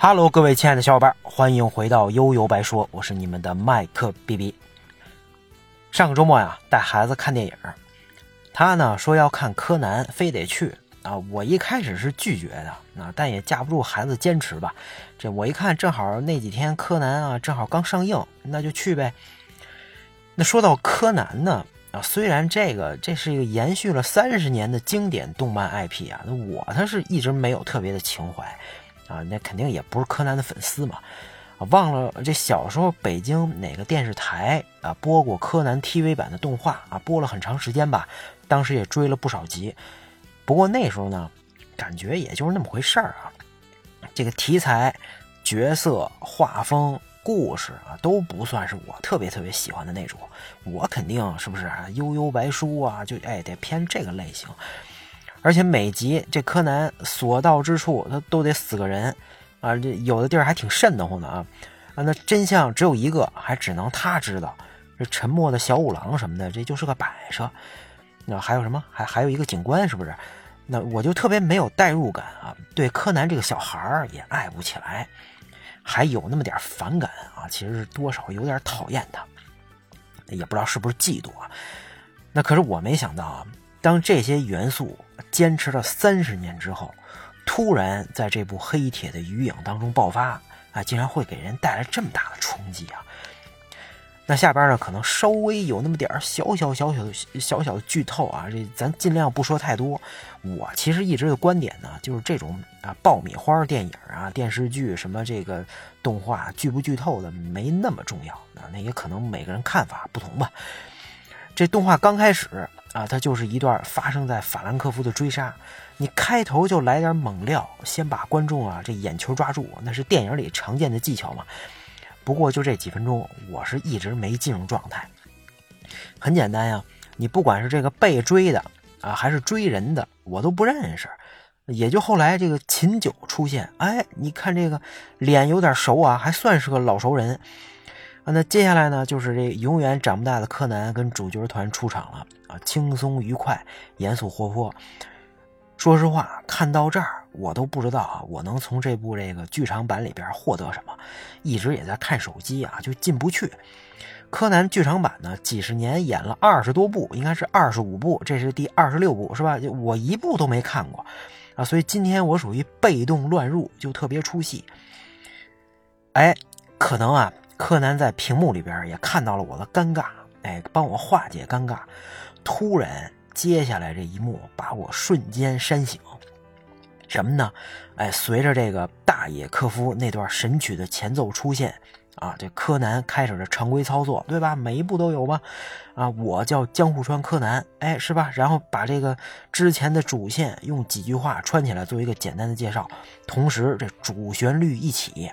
哈喽，各位亲爱的小伙伴，欢迎回到悠悠白说，我是你们的麦克 B B。上个周末呀，带孩子看电影，他呢说要看柯南，非得去啊。我一开始是拒绝的，啊，但也架不住孩子坚持吧。这我一看，正好那几天柯南啊，正好刚上映，那就去呗。那说到柯南呢，啊，虽然这个这是一个延续了三十年的经典动漫 IP 啊，那我他是一直没有特别的情怀。啊，那肯定也不是柯南的粉丝嘛，啊，忘了这小时候北京哪个电视台啊播过柯南 TV 版的动画啊，播了很长时间吧，当时也追了不少集，不过那时候呢，感觉也就是那么回事儿啊，这个题材、角色、画风、故事啊，都不算是我特别特别喜欢的那种，我肯定是不是啊，悠悠白书啊，就哎得偏这个类型。而且每集这柯南所到之处，他都得死个人，啊，这有的地儿还挺瘆得慌的啊，啊，那真相只有一个，还只能他知道。这沉默的小五郎什么的，这就是个摆设。那还有什么？还还有一个警官，是不是？那我就特别没有代入感啊，对柯南这个小孩儿也爱不起来，还有那么点反感啊，其实是多少有点讨厌他，也不知道是不是嫉妒啊。那可是我没想到啊。当这些元素坚持了三十年之后，突然在这部《黑铁的余影》当中爆发，啊，竟然会给人带来这么大的冲击啊！那下边呢，可能稍微有那么点小小小小的小小的剧透啊，这咱尽量不说太多。我其实一直的观点呢，就是这种啊爆米花电影啊、电视剧什么这个动画剧不剧透的没那么重要啊，那也可能每个人看法不同吧。这动画刚开始。啊，它就是一段发生在法兰克福的追杀，你开头就来点猛料，先把观众啊这眼球抓住，那是电影里常见的技巧嘛。不过就这几分钟，我是一直没进入状态。很简单呀，你不管是这个被追的啊，还是追人的，我都不认识。也就后来这个秦九出现，哎，你看这个脸有点熟啊，还算是个老熟人。那接下来呢，就是这永远长不大的柯南跟主角团出场了啊，轻松愉快，严肃活泼。说实话，看到这儿，我都不知道啊，我能从这部这个剧场版里边获得什么？一直也在看手机啊，就进不去。柯南剧场版呢，几十年演了二十多部，应该是二十五部，这是第二十六部，是吧？我一部都没看过啊，所以今天我属于被动乱入，就特别出戏。哎，可能啊。柯南在屏幕里边也看到了我的尴尬，哎，帮我化解尴尬。突然，接下来这一幕把我瞬间扇醒。什么呢？哎，随着这个大野科夫那段神曲的前奏出现，啊，这柯南开始了常规操作，对吧？每一步都有吧？啊，我叫江户川柯南，哎，是吧？然后把这个之前的主线用几句话串起来，做一个简单的介绍，同时这主旋律一起。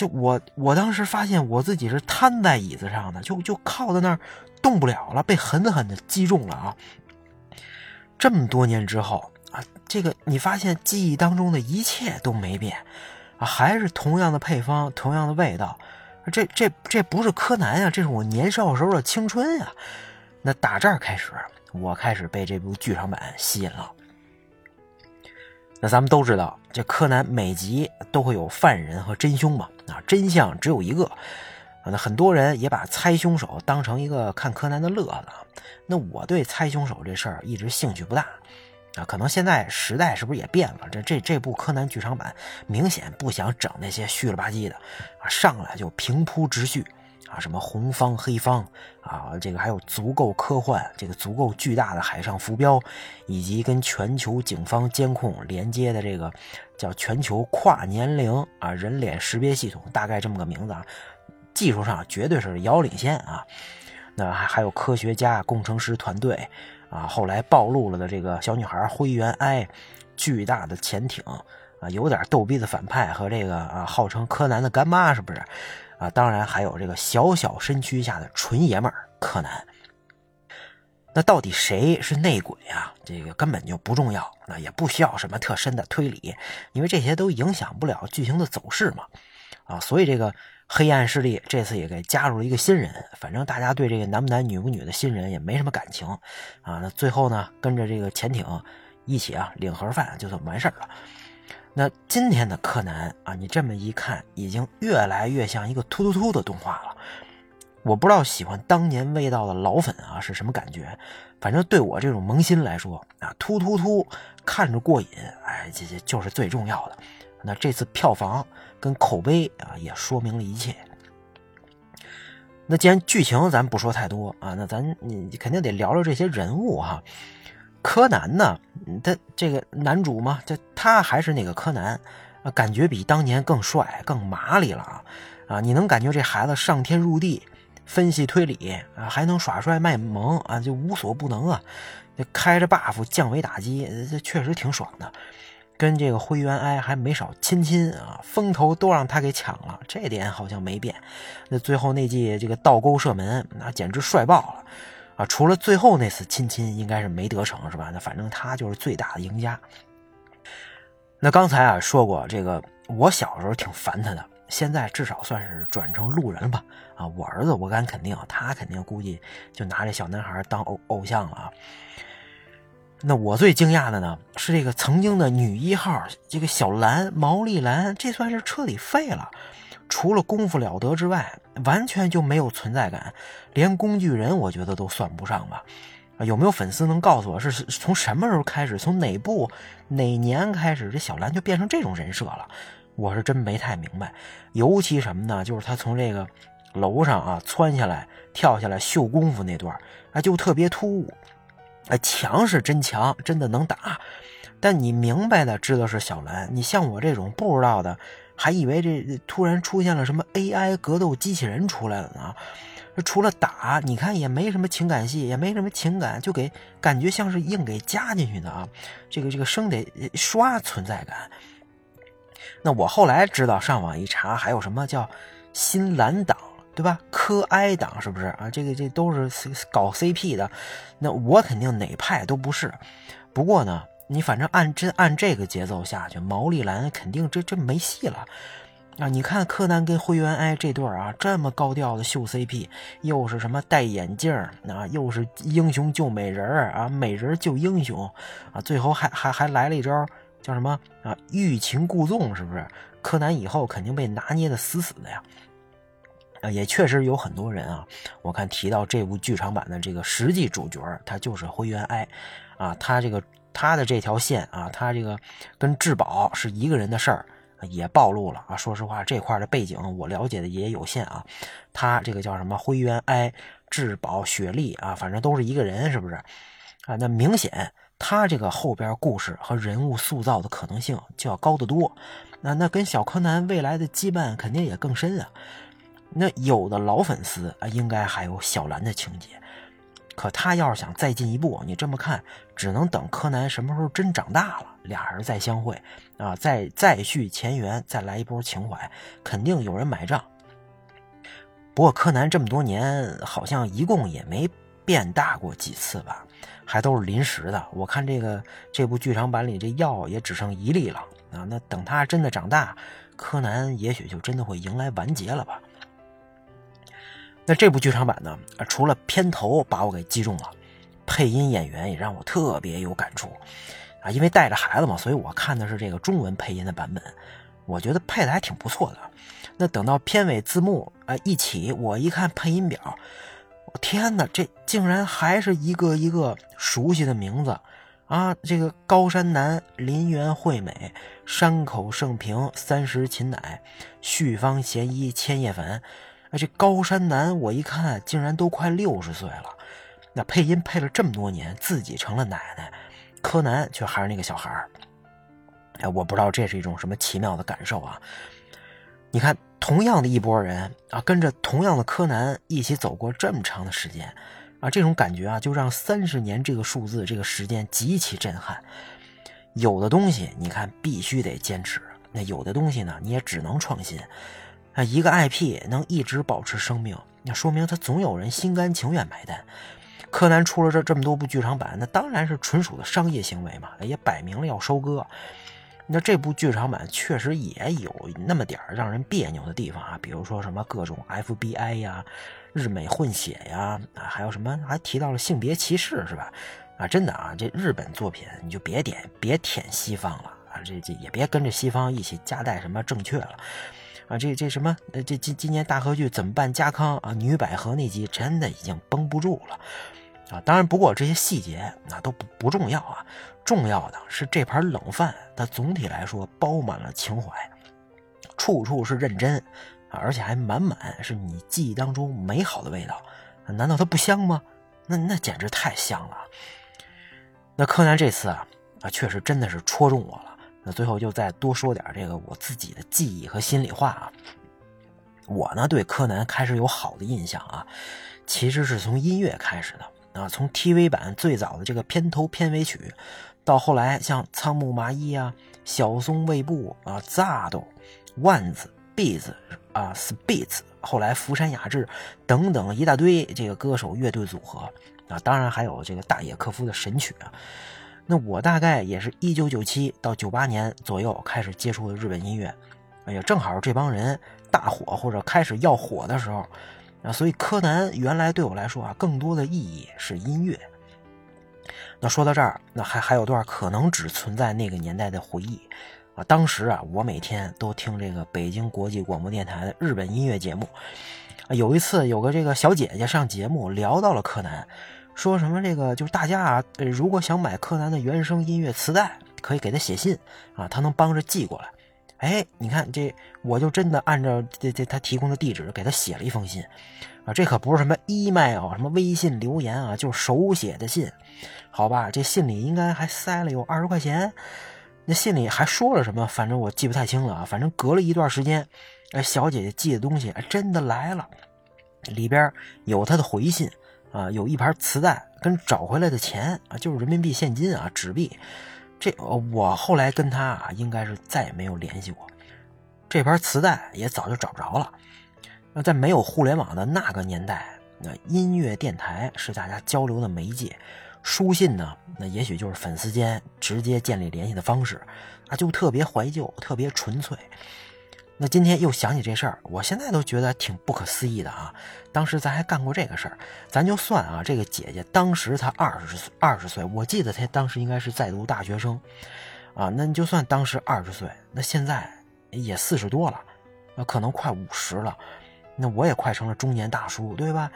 就我我当时发现我自己是瘫在椅子上的，就就靠在那儿。动不了了，被狠狠的击中了啊！这么多年之后啊，这个你发现记忆当中的一切都没变啊，还是同样的配方，同样的味道。这这这不是柯南呀，这是我年少时候的青春呀！那打这儿开始，我开始被这部剧场版吸引了。那咱们都知道，这柯南每集都会有犯人和真凶嘛，啊，真相只有一个。那很多人也把猜凶手当成一个看柯南的乐子。那我对猜凶手这事儿一直兴趣不大啊。可能现在时代是不是也变了？这这这部柯南剧场版明显不想整那些虚了吧唧的啊，上来就平铺直叙啊，什么红方黑方啊，这个还有足够科幻，这个足够巨大的海上浮标，以及跟全球警方监控连接的这个叫全球跨年龄啊人脸识别系统，大概这么个名字啊。技术上绝对是遥遥领先啊！那还还有科学家、工程师团队啊，后来暴露了的这个小女孩灰原哀，巨大的潜艇啊，有点逗逼的反派和这个啊，号称柯南的干妈是不是？啊，当然还有这个小小身躯下的纯爷们儿柯南。那到底谁是内鬼啊？这个根本就不重要，那也不需要什么特深的推理，因为这些都影响不了剧情的走势嘛。啊，所以这个黑暗势力这次也给加入了一个新人，反正大家对这个男不男女不女的新人也没什么感情啊。那最后呢，跟着这个潜艇一起啊领盒饭就算完事儿了。那今天的柯南啊，你这么一看，已经越来越像一个突突突的动画了。我不知道喜欢当年味道的老粉啊是什么感觉，反正对我这种萌新来说啊，突突突看着过瘾，哎，这这就是最重要的。那这次票房跟口碑啊也说明了一切。那既然剧情咱不说太多啊，那咱你肯定得聊聊这些人物哈。柯南呢，他这个男主嘛，这他还是那个柯南，感觉比当年更帅更麻利了啊啊！你能感觉这孩子上天入地。分析推理啊，还能耍帅卖萌啊，就无所不能啊！这开着 buff 降维打击，这确实挺爽的。跟这个灰原哀还没少亲亲啊，风头都让他给抢了，这点好像没变。那最后那记这个倒钩射门，那简直帅爆了啊！除了最后那次亲亲应该是没得逞是吧？那反正他就是最大的赢家。那刚才啊说过，这个我小时候挺烦他的。现在至少算是转成路人了吧？啊，我儿子我敢肯定，他肯定估计就拿这小男孩当偶偶像了啊。那我最惊讶的呢，是这个曾经的女一号，这个小兰毛利兰，这算是彻底废了。除了功夫了得之外，完全就没有存在感，连工具人我觉得都算不上吧。有没有粉丝能告诉我，是从什么时候开始，从哪部哪年开始，这小兰就变成这种人设了？我是真没太明白，尤其什么呢？就是他从这个楼上啊窜下来、跳下来秀功夫那段啊，就特别突兀。哎，强是真强，真的能打，但你明白的知道是小兰，你像我这种不知道的，还以为这突然出现了什么 AI 格斗机器人出来了呢。除了打，你看也没什么情感戏，也没什么情感，就给感觉像是硬给加进去的啊。这个这个生得刷存在感。那我后来知道，上网一查，还有什么叫新蓝党，对吧？科哀党是不是啊？这个这都是搞 CP 的。那我肯定哪派都不是。不过呢，你反正按真按这个节奏下去，毛利兰肯定这这没戏了啊！你看柯南跟灰原哀这对啊，这么高调的秀 CP，又是什么戴眼镜啊，又是英雄救美人啊，美人救英雄啊，最后还还还来了一招。叫什么啊？欲擒故纵是不是？柯南以后肯定被拿捏的死死的呀！啊，也确实有很多人啊，我看提到这部剧场版的这个实际主角，他就是灰原哀啊。他这个他的这条线啊，他这个跟质保是一个人的事儿，也暴露了啊。说实话，这块的背景我了解的也有限啊。他这个叫什么？灰原哀、质保、雪莉啊，反正都是一个人，是不是？啊，那明显。他这个后边故事和人物塑造的可能性就要高得多，那那跟小柯南未来的羁绊肯定也更深啊。那有的老粉丝啊，应该还有小兰的情节，可他要是想再进一步，你这么看，只能等柯南什么时候真长大了，俩人再相会啊，再再续前缘，再来一波情怀，肯定有人买账。不过柯南这么多年，好像一共也没变大过几次吧。还都是临时的，我看这个这部剧场版里这药也只剩一粒了啊！那等他真的长大，柯南也许就真的会迎来完结了吧？那这部剧场版呢？除了片头把我给击中了，配音演员也让我特别有感触啊！因为带着孩子嘛，所以我看的是这个中文配音的版本，我觉得配的还挺不错的。那等到片尾字幕啊一起，我一看配音表。我天哪，这竟然还是一个一个熟悉的名字啊！这个高山南、林园惠美、山口胜平、三十秦乃、旭方贤一、千叶凡，啊，这高山南我一看竟然都快六十岁了，那配音配了这么多年，自己成了奶奶，柯南却还是那个小孩儿。哎，我不知道这是一种什么奇妙的感受啊！你看。同样的一拨人啊，跟着同样的柯南一起走过这么长的时间，啊，这种感觉啊，就让三十年这个数字、这个时间极其震撼。有的东西你看必须得坚持，那有的东西呢，你也只能创新。啊，一个 IP 能一直保持生命，那说明他总有人心甘情愿买单。柯南出了这这么多部剧场版，那当然是纯属的商业行为嘛，也摆明了要收割。那这部剧场版确实也有那么点让人别扭的地方啊，比如说什么各种 FBI 呀、日美混血呀，啊，还有什么还提到了性别歧视是吧？啊，真的啊，这日本作品你就别点别舔西方了啊，这这也别跟着西方一起夹带什么正确了。啊，这这什么？呃，这今今年大合剧怎么办？家康啊，女百合那集真的已经绷不住了，啊，当然，不过这些细节那都不不重要啊，重要的是这盘冷饭，它总体来说包满了情怀，处处是认真，而且还满满是你记忆当中美好的味道，难道它不香吗？那那简直太香了。那柯南这次啊啊，确实真的是戳中我了。那最后就再多说点这个我自己的记忆和心里话啊。我呢对柯南开始有好的印象啊，其实是从音乐开始的啊，从 TV 版最早的这个片头片尾曲，到后来像仓木麻衣啊、小松未步啊、ZARD、万子、Beats 啊、Spitz，后来福山雅治等等一大堆这个歌手乐队组合啊，当然还有这个大野克夫的神曲啊。那我大概也是一九九七到九八年左右开始接触的日本音乐，哎呀，正好这帮人大火或者开始要火的时候，啊，所以柯南原来对我来说啊，更多的意义是音乐。那说到这儿，那还还有段可能只存在那个年代的回忆啊，当时啊，我每天都听这个北京国际广播电台的日本音乐节目，啊，有一次有个这个小姐姐上节目聊到了柯南。说什么这个就是大家啊，如果想买柯南的原声音乐磁带，可以给他写信啊，他能帮着寄过来。哎，你看这，我就真的按照这这他提供的地址给他写了一封信啊，这可不是什么 email 什么微信留言啊，就是手写的信，好吧？这信里应该还塞了有二十块钱，那信里还说了什么？反正我记不太清了啊。反正隔了一段时间，哎，小姐姐寄的东西真的来了，里边有她的回信。啊，有一盘磁带跟找回来的钱啊，就是人民币现金啊，纸币。这我后来跟他啊，应该是再也没有联系过。这盘磁带也早就找不着了。那在没有互联网的那个年代，那音乐电台是大家交流的媒介，书信呢，那也许就是粉丝间直接建立联系的方式啊，就特别怀旧，特别纯粹。那今天又想起这事儿，我现在都觉得挺不可思议的啊！当时咱还干过这个事儿，咱就算啊，这个姐姐当时才二十岁，二十岁，我记得她当时应该是在读大学生，啊，那你就算当时二十岁，那现在也四十多了，那可能快五十了，那我也快成了中年大叔，对吧？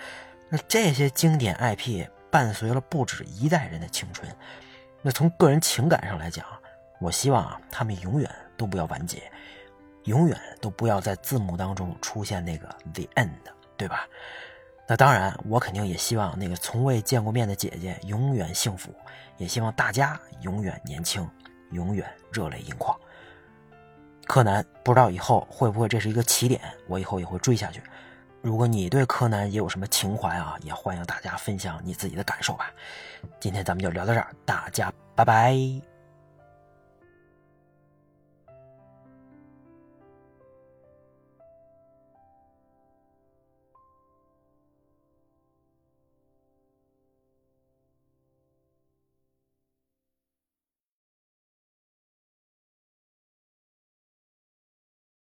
那这些经典 IP 伴随了不止一代人的青春，那从个人情感上来讲，我希望啊，他们永远都不要完结。永远都不要在字幕当中出现那个 the end，对吧？那当然，我肯定也希望那个从未见过面的姐姐永远幸福，也希望大家永远年轻，永远热泪盈眶。柯南不知道以后会不会这是一个起点，我以后也会追下去。如果你对柯南也有什么情怀啊，也欢迎大家分享你自己的感受吧。今天咱们就聊到这儿，大家拜拜。